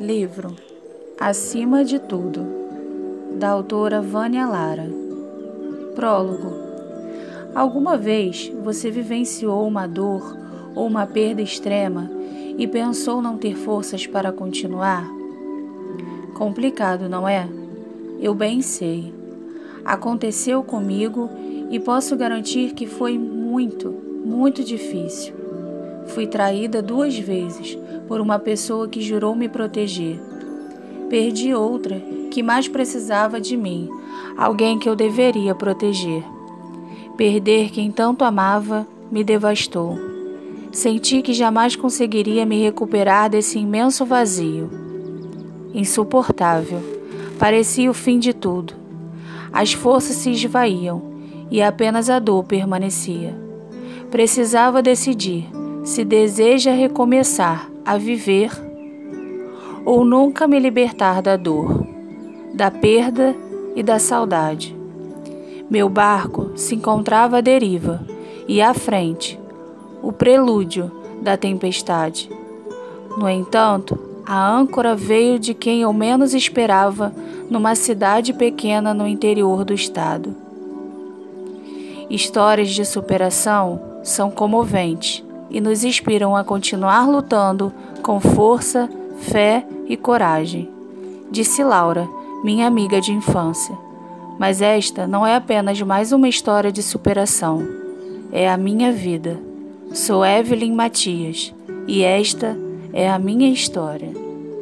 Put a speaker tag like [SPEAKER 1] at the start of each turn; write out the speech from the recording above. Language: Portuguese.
[SPEAKER 1] Livro Acima de Tudo, da autora Vânia Lara. Prólogo. Alguma vez você vivenciou uma dor ou uma perda extrema e pensou não ter forças para continuar? Complicado, não é? Eu bem sei. Aconteceu comigo e posso garantir que foi muito, muito difícil. Fui traída duas vezes por uma pessoa que jurou me proteger. Perdi outra que mais precisava de mim, alguém que eu deveria proteger. Perder quem tanto amava me devastou. Senti que jamais conseguiria me recuperar desse imenso vazio. Insuportável. Parecia o fim de tudo. As forças se esvaíam e apenas a dor permanecia. Precisava decidir se deseja recomeçar a viver ou nunca me libertar da dor, da perda e da saudade. Meu barco se encontrava à deriva e à frente, o prelúdio da tempestade. No entanto, a âncora veio de quem eu menos esperava numa cidade pequena no interior do estado. Histórias de superação são comoventes e nos inspiram a continuar lutando com força, fé e coragem. Disse Laura, minha amiga de infância. Mas esta não é apenas mais uma história de superação. É a minha vida. Sou Evelyn Matias e esta é a minha história.